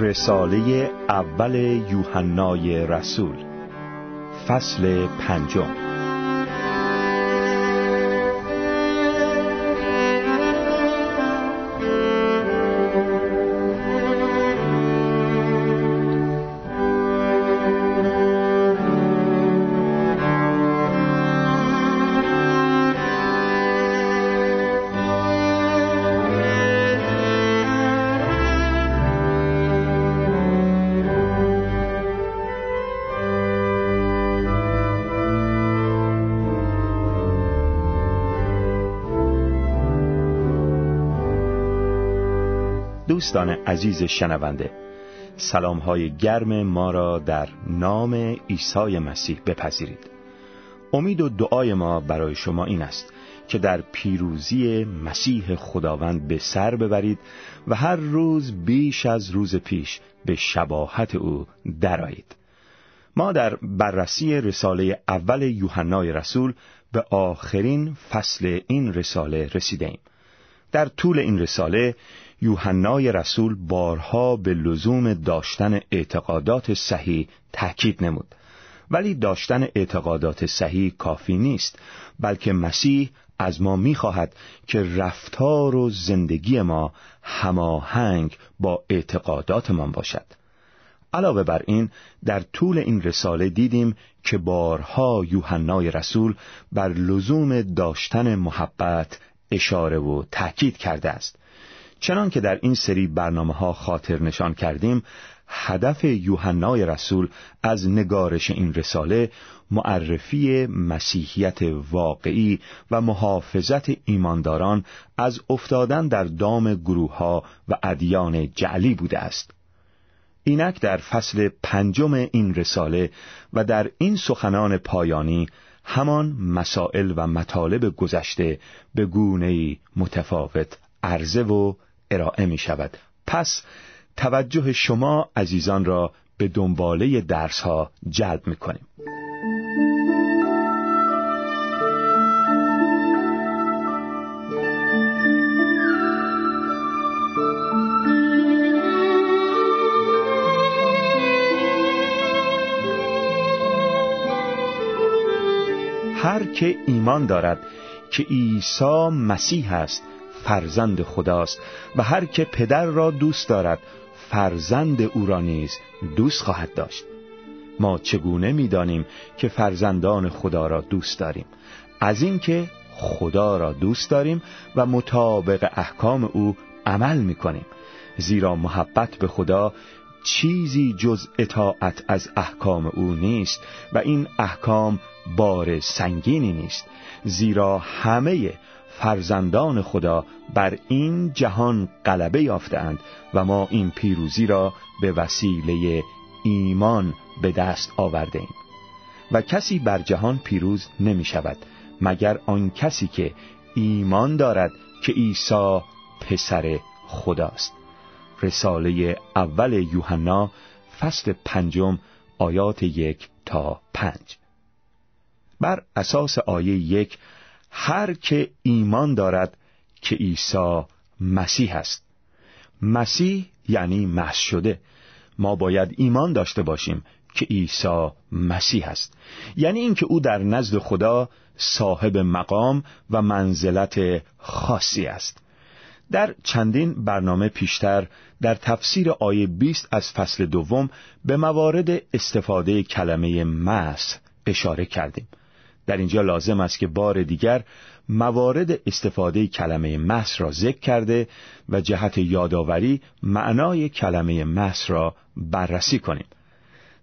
رساله اول یوحنای رسول فصل پنجم. دوستان عزیز شنونده سلام های گرم ما را در نام عیسی مسیح بپذیرید امید و دعای ما برای شما این است که در پیروزی مسیح خداوند به سر ببرید و هر روز بیش از روز پیش به شباهت او درآیید. ما در بررسی رساله اول یوحنای رسول به آخرین فصل این رساله رسیده ایم. در طول این رساله یوحنای رسول بارها به لزوم داشتن اعتقادات صحیح تاکید نمود. ولی داشتن اعتقادات صحیح کافی نیست بلکه مسیح از ما می‌خواهد که رفتار و زندگی ما هماهنگ با اعتقاداتمان باشد. علاوه بر این در طول این رساله دیدیم که بارها یوحنای رسول بر لزوم داشتن محبت اشاره و تأکید کرده است. چنان که در این سری برنامه ها خاطر نشان کردیم هدف یوحنای رسول از نگارش این رساله معرفی مسیحیت واقعی و محافظت ایمانداران از افتادن در دام گروه ها و ادیان جعلی بوده است. اینک در فصل پنجم این رساله و در این سخنان پایانی همان مسائل و مطالب گذشته به گونه متفاوت عرضه و ارائه می شود پس توجه شما عزیزان را به دنباله درس ها جلب می کنیم. هر که ایمان دارد که عیسی مسیح است فرزند خداست و هر که پدر را دوست دارد فرزند او را نیز دوست خواهد داشت. ما چگونه می‌دانیم که فرزندان خدا را دوست داریم؟ از اینکه خدا را دوست داریم و مطابق احکام او عمل می‌کنیم. زیرا محبت به خدا چیزی جز اطاعت از احکام او نیست و این احکام بار سنگینی نیست. زیرا همه فرزندان خدا بر این جهان غلبه یافتند و ما این پیروزی را به وسیله ایمان به دست آورده ایم. و کسی بر جهان پیروز نمی شود مگر آن کسی که ایمان دارد که عیسی پسر خداست. رساله اول یوحنا فصل پنجم آیات یک تا پنج. بر اساس آیه یک هر که ایمان دارد که عیسی مسیح است. مسیح یعنی مس شده. ما باید ایمان داشته باشیم که عیسی مسیح است. یعنی اینکه او در نزد خدا صاحب مقام و منزلت خاصی است. در چندین برنامه پیشتر در تفسیر آیه 20 از فصل دوم به موارد استفاده کلمه مس اشاره کردیم. در اینجا لازم است که بار دیگر موارد استفاده کلمه مس را ذکر کرده و جهت یادآوری معنای کلمه مس را بررسی کنیم.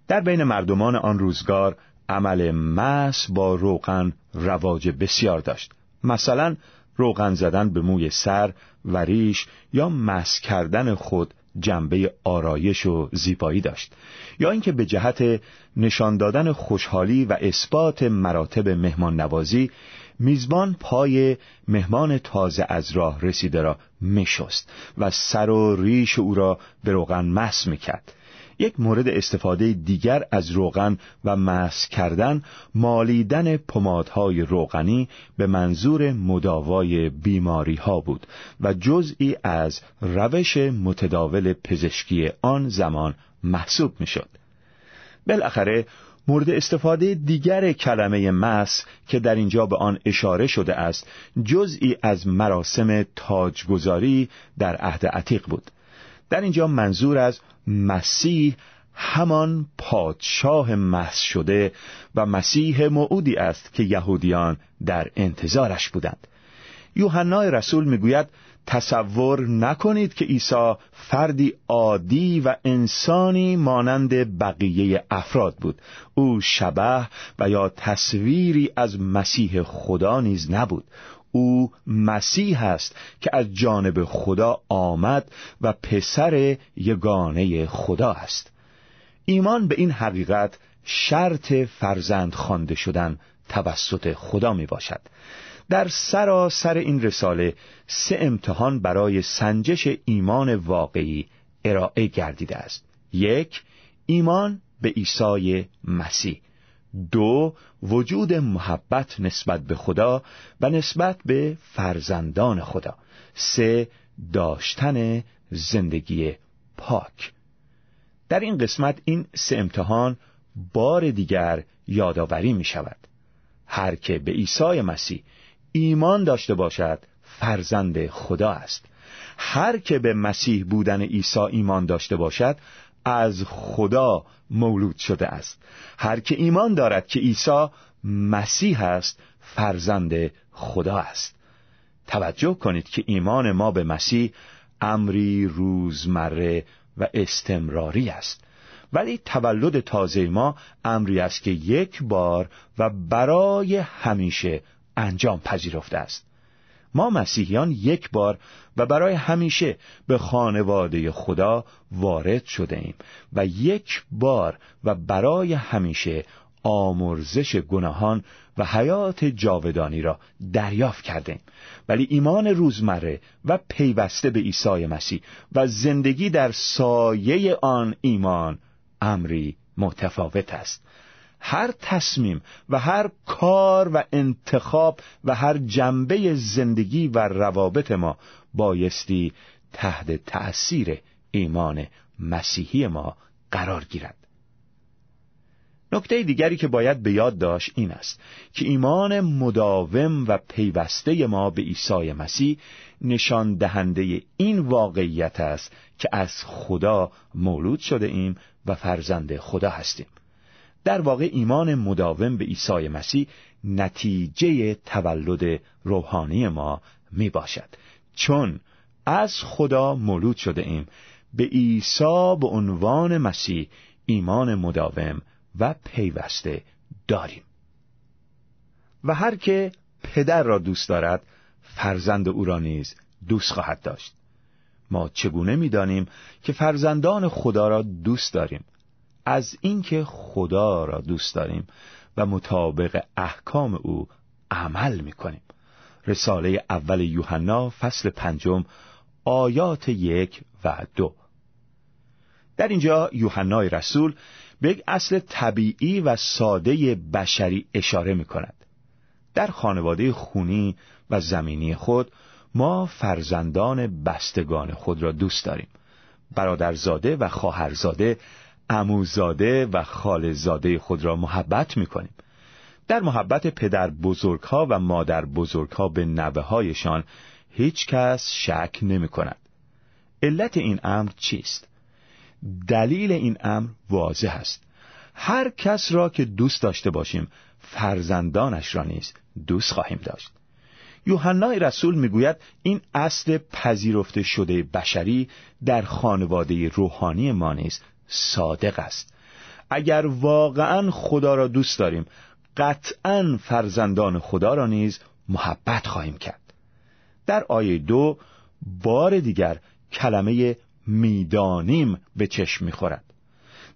در بین مردمان آن روزگار عمل مس با روغن رواج بسیار داشت. مثلا روغن زدن به موی سر و ریش یا مس کردن خود جنبه آرایش و زیبایی داشت. یا اینکه به جهت نشان دادن خوشحالی و اثبات مراتب مهمان نوازی میزبان پای مهمان تازه از راه رسیده را میشست و سر و ریش او را به روغن مس می‌کرد. یک مورد استفاده دیگر از روغن و مس کردن مالیدن پمادهای روغنی به منظور مداوای بیماری ها بود و جزئی از روش متداول پزشکی آن زمان محسوب می شد. بالاخره مورد استفاده دیگر کلمه مس که در اینجا به آن اشاره شده است جزئی از مراسم تاجگذاری در عهد عتیق بود در اینجا منظور از مسیح همان پادشاه محض شده و مسیح موعودی است که یهودیان در انتظارش بودند. یوحنا رسول می‌گوید تصور نکنید که عیسی فردی عادی و انسانی مانند بقیه افراد بود. او شبه و یا تصویری از مسیح خدا نیز نبود. او مسیح است که از جانب خدا آمد و پسر یگانه خدا است. ایمان به این حقیقت شرط فرزند خوانده شدن توسط خدا می باشد. در سراسر این رساله سه امتحان برای سنجش ایمان واقعی ارائه گردیده است. یک ایمان به عیسی مسیح. دو وجود محبت نسبت به خدا و نسبت به فرزندان خدا. سه داشتن زندگی پاک. در این قسمت این سه امتحان بار دیگر یادآوری می شود. هر که به عیسی مسیح ایمان داشته باشد فرزند خدا است. هر که به مسیح بودن عیسی ایمان داشته باشد از خدا مولود شده است. هر که ایمان دارد که عیسی مسیح است فرزند خدا است. توجه کنید که ایمان ما به مسیح امری روزمره و استمراری است. ولی تولد تازه ما امری است که یک بار و برای همیشه انجام پذیرفته است. ما مسیحیان یک بار و برای همیشه به خانواده خدا وارد شده ایم و یک بار و برای همیشه آمرزش گناهان و حیات جاودانی را دریافت کردیم ولی ایمان روزمره و پیوسته به عیسی مسیح و زندگی در سایه آن ایمان امری متفاوت است. هر تصمیم و هر کار و انتخاب و هر جنبه زندگی و روابط ما بایستی تحت تأثیر ایمان مسیحی ما قرار گیرد. نکته دیگری که باید به یاد داشت این است که ایمان مداوم و پیوسته ما به عیسی مسیح نشان دهنده این واقعیت است که از خدا مولود شده ایم و فرزند خدا هستیم. در واقع ایمان مداوم به عیسی مسیح نتیجه تولد روحانی ما می باشد چون از خدا مولود شده ایم به عیسی به عنوان مسیح ایمان مداوم و پیوسته داریم. و هر که پدر را دوست دارد فرزند او را نیز دوست خواهد داشت. ما چگونه می‌دانیم که فرزندان خدا را دوست داریم؟ از اینکه خدا را دوست داریم و مطابق احکام او عمل می‌کنیم. رساله اول یوحنا فصل پنجم آیات یک و دو. در اینجا یوحنای رسول به یک اصل طبیعی و ساده بشری اشاره می کند. در خانواده خونی و زمینی خود ما فرزندان بستگان خود را دوست داریم. برادرزاده و خواهرزاده اموزاده و خالزاده خود را محبت می کنیم. در محبت پدر بزرگها و مادر بزرگها به نوه هایشان هیچ کس شک نمی کند. علت این امر چیست؟ دلیل این امر واضح است. هر کس را که دوست داشته باشیم فرزندانش را نیز دوست خواهیم داشت. یوحنای رسول می‌گوید این اصل پذیرفته شده بشری در خانواده روحانی ما نیز صادق است. اگر واقعا خدا را دوست داریم قطعا فرزندان خدا را نیز محبت خواهیم کرد. در آیه دو بار دیگر کلمه می‌دانیم به چشم می‌خورد.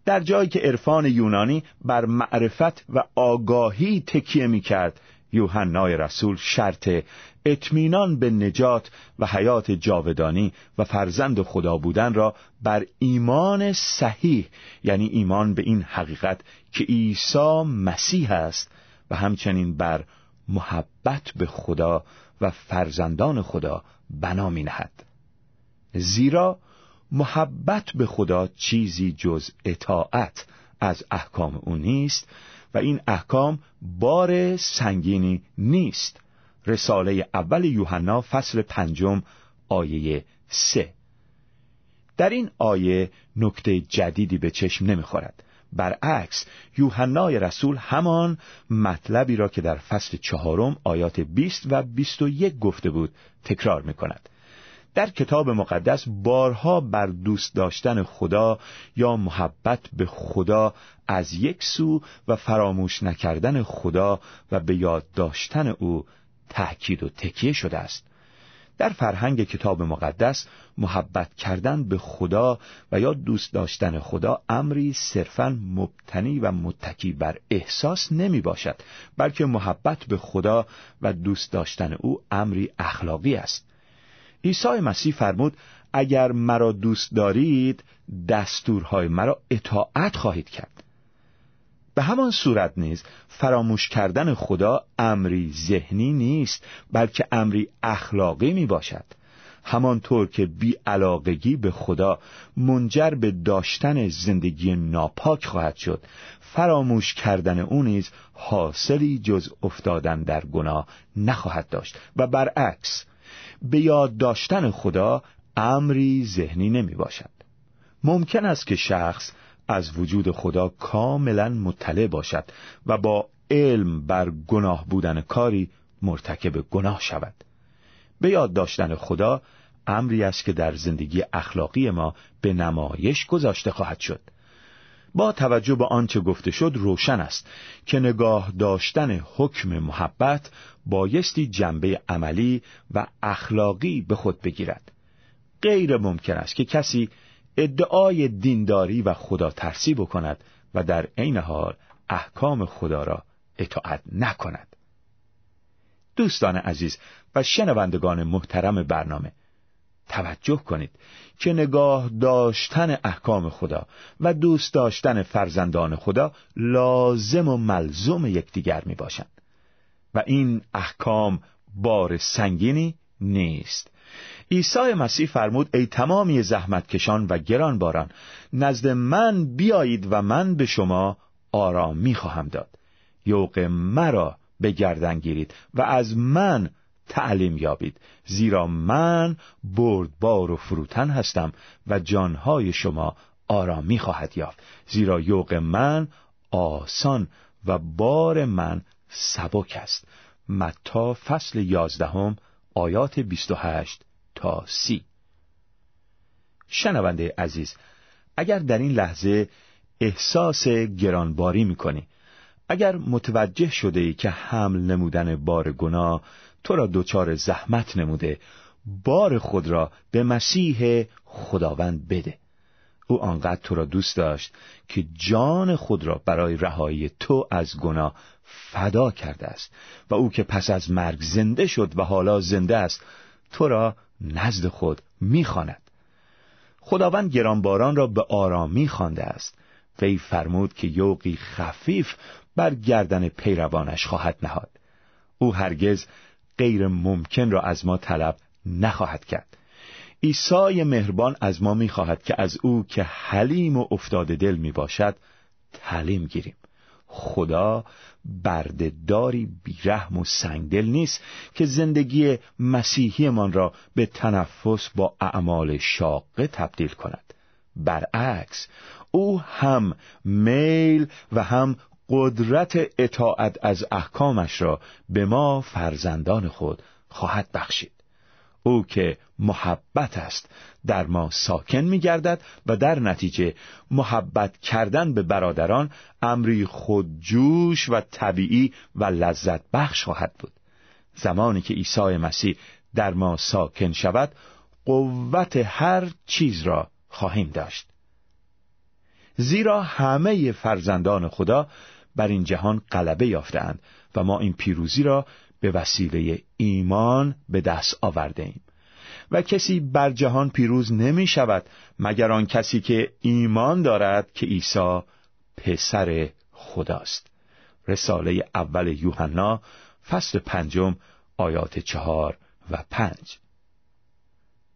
در جایی که عرفان یونانی بر معرفت و آگاهی تکیه می‌کرد یوحنای رسول شرط اطمینان به نجات و حیات جاودانی و فرزند خدا بودن را بر ایمان صحیح یعنی ایمان به این حقیقت که عیسی مسیح است و همچنین بر محبت به خدا و فرزندان خدا بنا می نهد. زیرا محبت به خدا چیزی جز اطاعت از احکام او نیست و این احکام بار سنگینی نیست. رساله اول یوحنا فصل پنجم آیه سه. در این آیه نکته جدیدی به چشم نمی‌خورد. برعکس یوحنای رسول همان مطلبی را که در فصل چهارم آیات 20 و 21 گفته بود تکرار می کند در کتاب مقدس بارها بر دوست داشتن خدا یا محبت به خدا از یک سو و فراموش نکردن خدا و به یاد داشتن او تأکید و تکیه شده است. در فرهنگ کتاب مقدس محبت کردن به خدا و یا دوست داشتن خدا امری صرفا مبتنی و متکی بر احساس نمی باشد بلکه محبت به خدا و دوست داشتن او امری اخلاقی است. عیسی مسیح فرمود اگر مرا دوست دارید دستورهای مرا اطاعت خواهید کرد. به همان صورت نیز فراموش کردن خدا امری ذهنی نیست بلکه امری اخلاقی می باشد همانطور که بیعلاقگی به خدا منجر به داشتن زندگی ناپاک خواهد شد فراموش کردن او نیز حاصلی جز افتادن در گناه نخواهد داشت. و برعکس به یاد داشتن خدا امری ذهنی نمی باشد ممکن است که شخص از وجود خدا کاملا مطلع باشد و با علم بر گناه بودن کاری مرتکب گناه شود. به یاد داشتن خدا امری است که در زندگی اخلاقی ما به نمایش گذاشته خواهد شد. با توجه به آنچه گفته شد روشن است که نگاه داشتن حکم محبت بایستی جنبه عملی و اخلاقی به خود بگیرد. غیر ممکن است که کسی ادعای دینداری و خدا ترسی بکند و در عین حال احکام خدا را اطاعت نکند. دوستان عزیز و شنوندگان محترم برنامه توجه کنید که نگاه داشتن احکام خدا و دوست داشتن فرزندان خدا لازم و ملزوم یکدیگر می باشند و این احکام بار سنگینی نیست. عیسی مسیح فرمود ای تمامی زحمتکشان و گرانباران نزد من بیایید و من به شما آرامی خواهم داد. یوق مرا به گردن گیرید و از من تعلیم یابید. زیرا من بردبار و فروتن هستم و جانهای شما آرامی خواهد یافت. زیرا یوق من آسان و بار من سبک است. متا فصل یازدهم آیات 28 تا سی. شنونده عزیز اگر در این لحظه احساس گرانباری می‌کنی اگر متوجه شده ای که حمل نمودن بار گناه تو را دچار زحمت نموده. بار خود را به مسیح خداوند بده. او آنقدر تو را دوست داشت که جان خود را برای رهایی تو از گناه فدا کرده است و او که پس از مرگ زنده شد و حالا زنده است تو را نزد خود می‌خواند. خداوند گرانباران را به آرامی خوانده است. وی فرمود که یوقی خفیف بر گردن پیروانش خواهد نهاد. او هرگز غیر ممکن را از ما طلب نخواهد کرد. عیسی مهربان از ما می‌خواهد که از او که حلیم و افتاده دل می باشد تعلیم گیریم. خدا بردهداری بیرحم و سنگدل نیست که زندگی مسیحیمان را به تنفس با اعمال شاقه تبدیل کند. برعکس او هم میل و هم قدرت اطاعت از احکامش را به ما فرزندان خود خواهد بخشید. او که محبت است در ما ساکن می گردد و در نتیجه محبت کردن به برادران امری خودجوش و طبیعی و لذت بخش خواهد بود. زمانی که عیسی مسیح در ما ساکن شود قوت هر چیز را خواهیم داشت. زیرا همه فرزندان خدا بر این جهان غلبه یافتند و ما این پیروزی را به وسیله ایمان به دست آورده ایم و کسی بر جهان پیروز نمی شود مگر آن کسی که ایمان دارد که عیسی پسر خداست. رساله اول یوحنا فصل پنجم آیات چهار و پنج.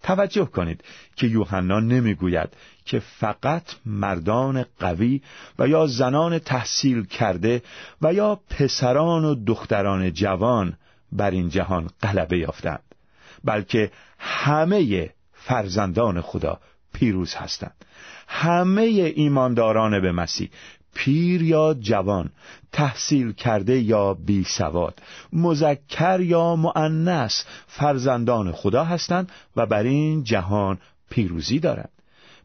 توجه کنید که یوحنا نمی‌گوید که فقط مردان قوی و یا زنان تحصیل کرده و یا پسران و دختران جوان بر این جهان غلبه یافتند بلکه همه فرزندان خدا پیروز هستند. همه ایمانداران به مسیح پیر یا جوان تحصیل کرده یا بی سواد مذکر یا معنس فرزندان خدا هستند و بر این جهان پیروزی دارند.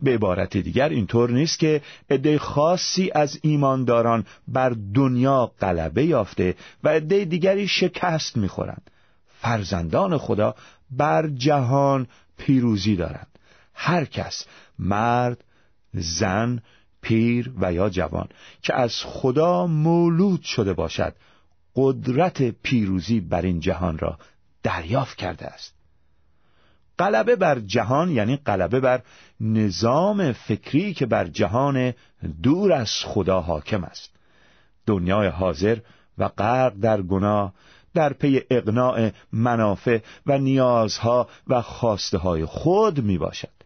به عبارت دیگر اینطور نیست که عده خاصی از ایمانداران بر دنیا غلبه یافته و عده دیگری شکست می‌خورند. فرزندان خدا بر جهان پیروزی دارند. هر کس مرد زن پیر و یا جوان که از خدا مولود شده باشد قدرت پیروزی بر این جهان را دریافت کرده است. غلبه بر جهان یعنی غلبه بر نظام فکری که بر جهان دور از خدا حاکم است. دنیای حاضر و غرق در گناه در پی اقناع منافع و نیازها و خواسته های خود می باشد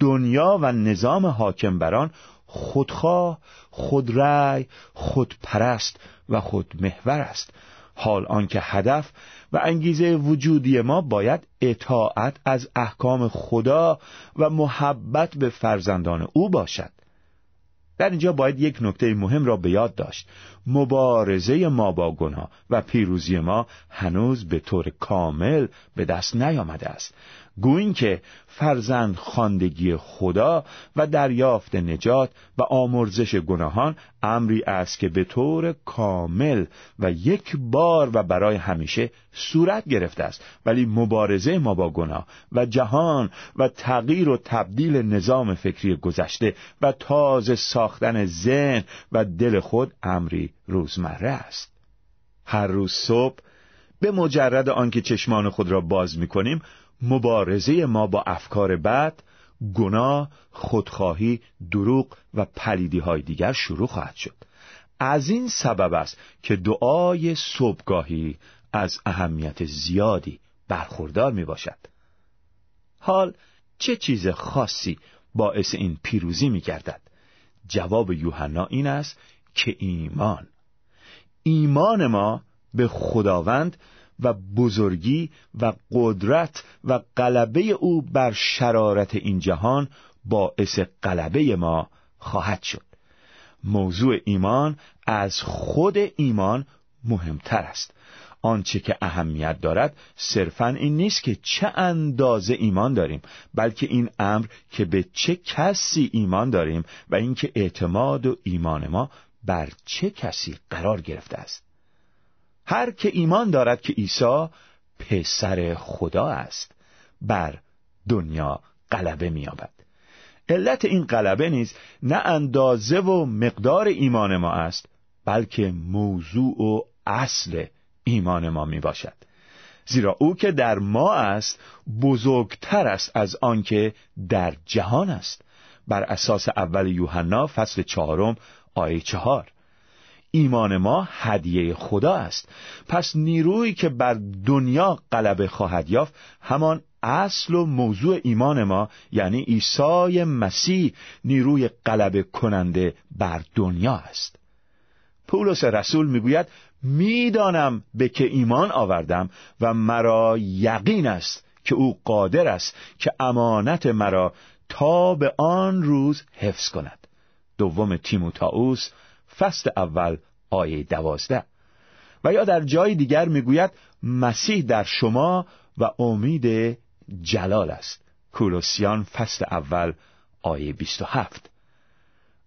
دنیا و نظام حاکم بر آن خودخواه خودرأی خودپرست و خودمحور است. حال آنکه هدف و انگیزه وجودی ما باید اطاعت از احکام خدا و محبت به فرزندان او باشد. در اینجا باید یک نکته مهم را به یاد داشت. مبارزه ما با گناه و پیروزی ما هنوز به طور کامل به دست نیامده است. گوین که فرزند خاندگی خدا و دریافت نجات و آمرزش گناهان امری است که به طور کامل و یک بار و برای همیشه صورت گرفته است. ولی مبارزه ما با گناه و جهان و تغییر و تبدیل نظام فکری گذشته و تازه ساختن ذهن و دل خود امری روزمره است. هر روز صبح به مجرد آنکه چشمان خود را باز می کنیم مبارزه ما با افکار بد گناه، خودخواهی، دروغ و پلیدی های دیگر شروع خواهد شد. از این سبب است که دعای صبحگاهی از اهمیت زیادی برخوردار می باشد حال چه چیز خاصی باعث این پیروزی می گردد؟ جواب یوحنا این است که ایمان. ایمان ما به خداوند و بزرگی و قدرت و غلبه او بر شرارت این جهان باعث غلبه ما خواهد شد. موضوع ایمان از خود ایمان مهمتر است. آنچه که اهمیت دارد صرفا این نیست که چه اندازه ایمان داریم بلکه این امر که به چه کسی ایمان داریم و اینکه اعتماد و ایمان ما بر چه کسی قرار گرفته است. هر که ایمان دارد که عیسی پسر خدا است بر دنیا غلبه مییابد. علت این غلبه نیز نه اندازه و مقدار ایمان ما است بلکه موضوع و اصل ایمان ما می باشد زیرا او که در ما است بزرگتر است از آنکه در جهان است. بر اساس اول یوحنا فصل چهارم آیه چهار. ایمان ما هدیه خدا است. پس نیرویی که بر دنیا غلبه خواهد یافت همان اصل و موضوع ایمان ما یعنی عیسی مسیح نیروی غلبه کننده بر دنیا است. پولس رسول می‌گوید می‌دانم به که ایمان آوردم و مرا یقین است که او قادر است که امانت مرا تا به آن روز حفظ کند. دوم تیموتائوس فصل اول آیه دوازده. و یا در جای دیگر می‌گوید مسیح در شما و امید جلال است. کولوسیان فصل اول آیه 27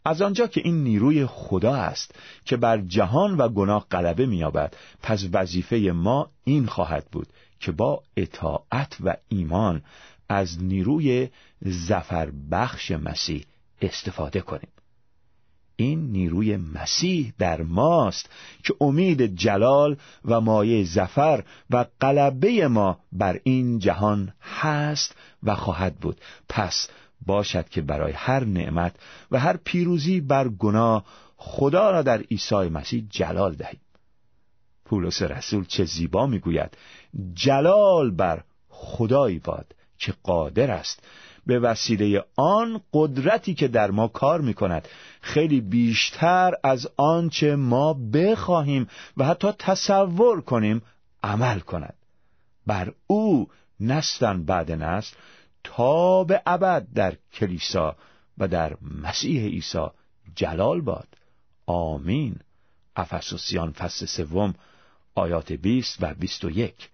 از آنجا که این نیروی خدا است که بر جهان و گناه غلبه مییابد پس وظیفه ما این خواهد بود که با اطاعت و ایمان از نیروی زفر بخش مسیح استفاده کنیم. این نیروی مسیح در ماست که امید جلال و مایه زفر و قلبه ما بر این جهان هست و خواهد بود. پس باشد که برای هر نعمت و هر پیروزی بر گناه خدا را در عیسی مسیح جلال دهیم. پولس رسول چه زیبا می‌گوید. جلال بر خدایی باد که قادر است به وسیله آن قدرتی که در ما کار می کند خیلی بیشتر از آنچه ما بخواهیم و حتی تصور کنیم عمل کند. بر او نستن بعد نسل تا به ابد در کلیسا و در مسیح عیسی جلال باد. آمین. افسوسیان فصل سوم آیات 20 و 21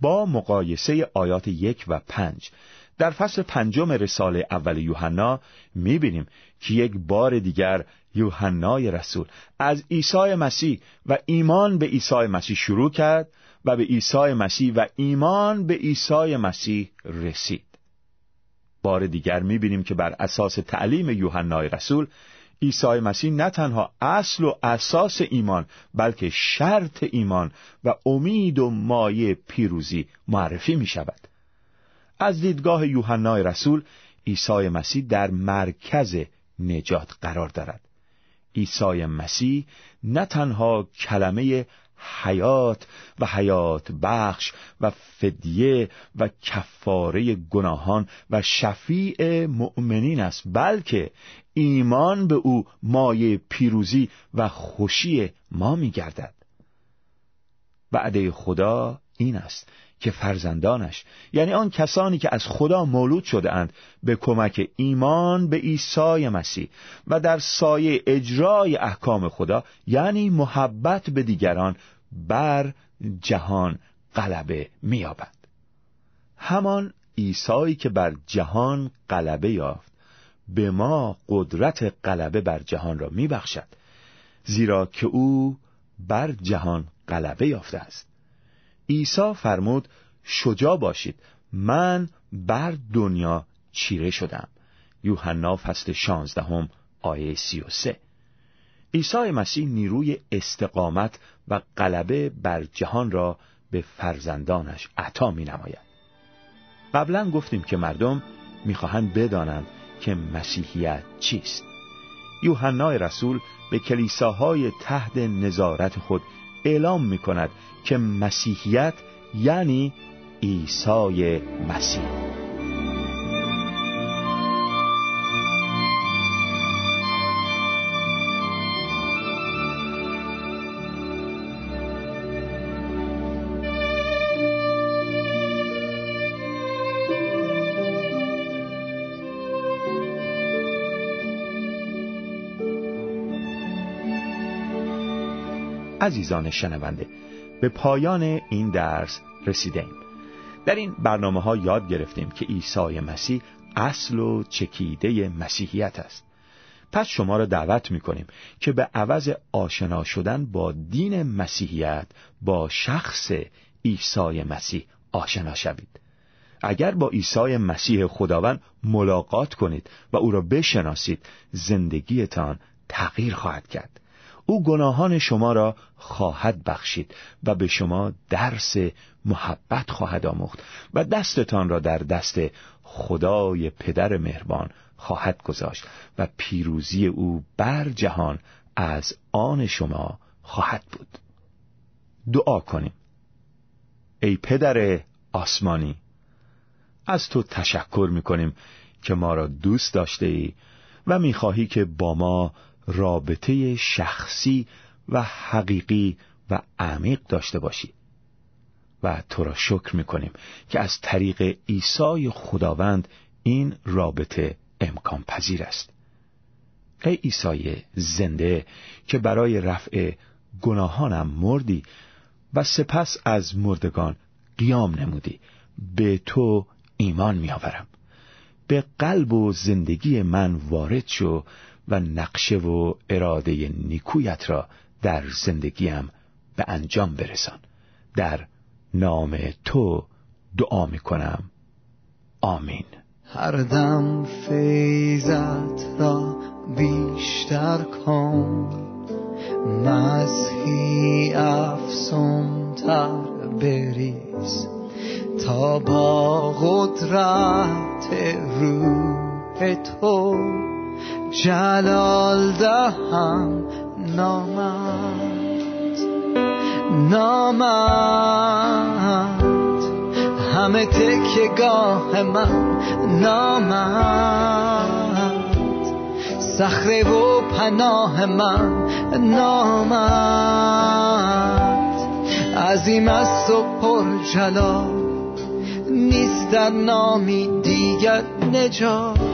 با مقایسه آیات یک و پنج در فصل پنجم رساله اول یوحنا می‌بینیم که یک بار دیگر یوحنای رسول از عیسی مسیح و ایمان به عیسی مسیح شروع کرد و به عیسی مسیح و ایمان به عیسی مسیح رسید. بار دیگر می‌بینیم که بر اساس تعلیم یوحنای رسول عیسی مسیح نه تنها اصل و اساس ایمان بلکه شرط ایمان و امید و مایه پیروزی معرفی می شود از دیدگاه یوحنای رسول عیسی مسیح در مرکز نجات قرار دارد. عیسی مسیح نه تنها کلمه حیات و حیات بخش و فدیه و کفاره گناهان و شفیع مؤمنین است بلکه ایمان به او مایه پیروزی و خوشی ما میگردد. وعده خدا این است که فرزندانش یعنی آن کسانی که از خدا مولود شده اند به کمک ایمان به عیسی مسیح و در سایه اجرای احکام خدا یعنی محبت به دیگران بر جهان غلبه مییابند. همان عیسی که بر جهان غلبه یافت به ما قدرت غلبه بر جهان را میبخشد زیرا که او بر جهان غلبه یافته است. عیسی فرمود شجاع باشید من بر دنیا چیره شدم. یوحنا فصل شانزدهم آیه سی و سه. عیسی مسیح نیروی استقامت و غلبه بر جهان را به فرزندانش عطا می نماید. قبلا گفتیم که مردم می‌خواهند بدانند که مسیحیت چیست. یوحنای رسول به کلیساهای تحت نظارت خود اعلام می کند که مسیحیت یعنی عیسی مسیح. عزیزان شنونده به پایان این درس رسیدیم در این برنامه ها یاد گرفتیم که عیسی مسیح اصل و چکیده مسیحیت است. پس شما را دعوت می کنیم که به عوض آشنا شدن با دین مسیحیت با شخص عیسی مسیح آشنا شوید. اگر با عیسی مسیح خداوند ملاقات کنید و او را بشناسید زندگیتان تغییر خواهد کرد. او گناهان شما را خواهد بخشید و به شما درس محبت خواهد آموخت و دستتان را در دست خدای پدر مهربان خواهد گذاشت و پیروزی او بر جهان از آن شما خواهد بود. دعا کنیم. ای پدر آسمانی از تو تشکر می‌کنیم که ما را دوست داشته ای و می‌خواهی که با ما رابطه شخصی و حقیقی و عمیق داشته باشی. و تو را شکر می‌کنیم که از طریق عیسی خداوند این رابطه امکان پذیر است. ای عیسی زنده که برای رفع گناهانم مردی و سپس از مردگان قیام نمودی به تو ایمان میآورم. به قلب و زندگی من وارد شو و نقشه و اراده نیکویت را در زندگیم به انجام برسان. در نام تو دعا می کنم آمین. هر دم فیضت را بیشتر کن. مسیحی افسون تر بریز. تا با قدرت روح تو جلال دهم نامت نامت. همه گاه من نامت. صخره و پناه من نامت. عظیم است و پر جلال نیست در نامی دیگر نجات.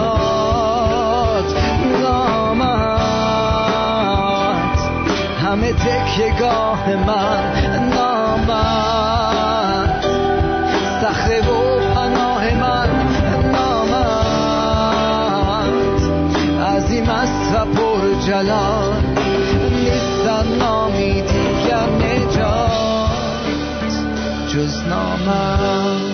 نامد سخره و پناه من نامد عظیم است و پر جلال نیستن نامی دیگر نجات. جز نامد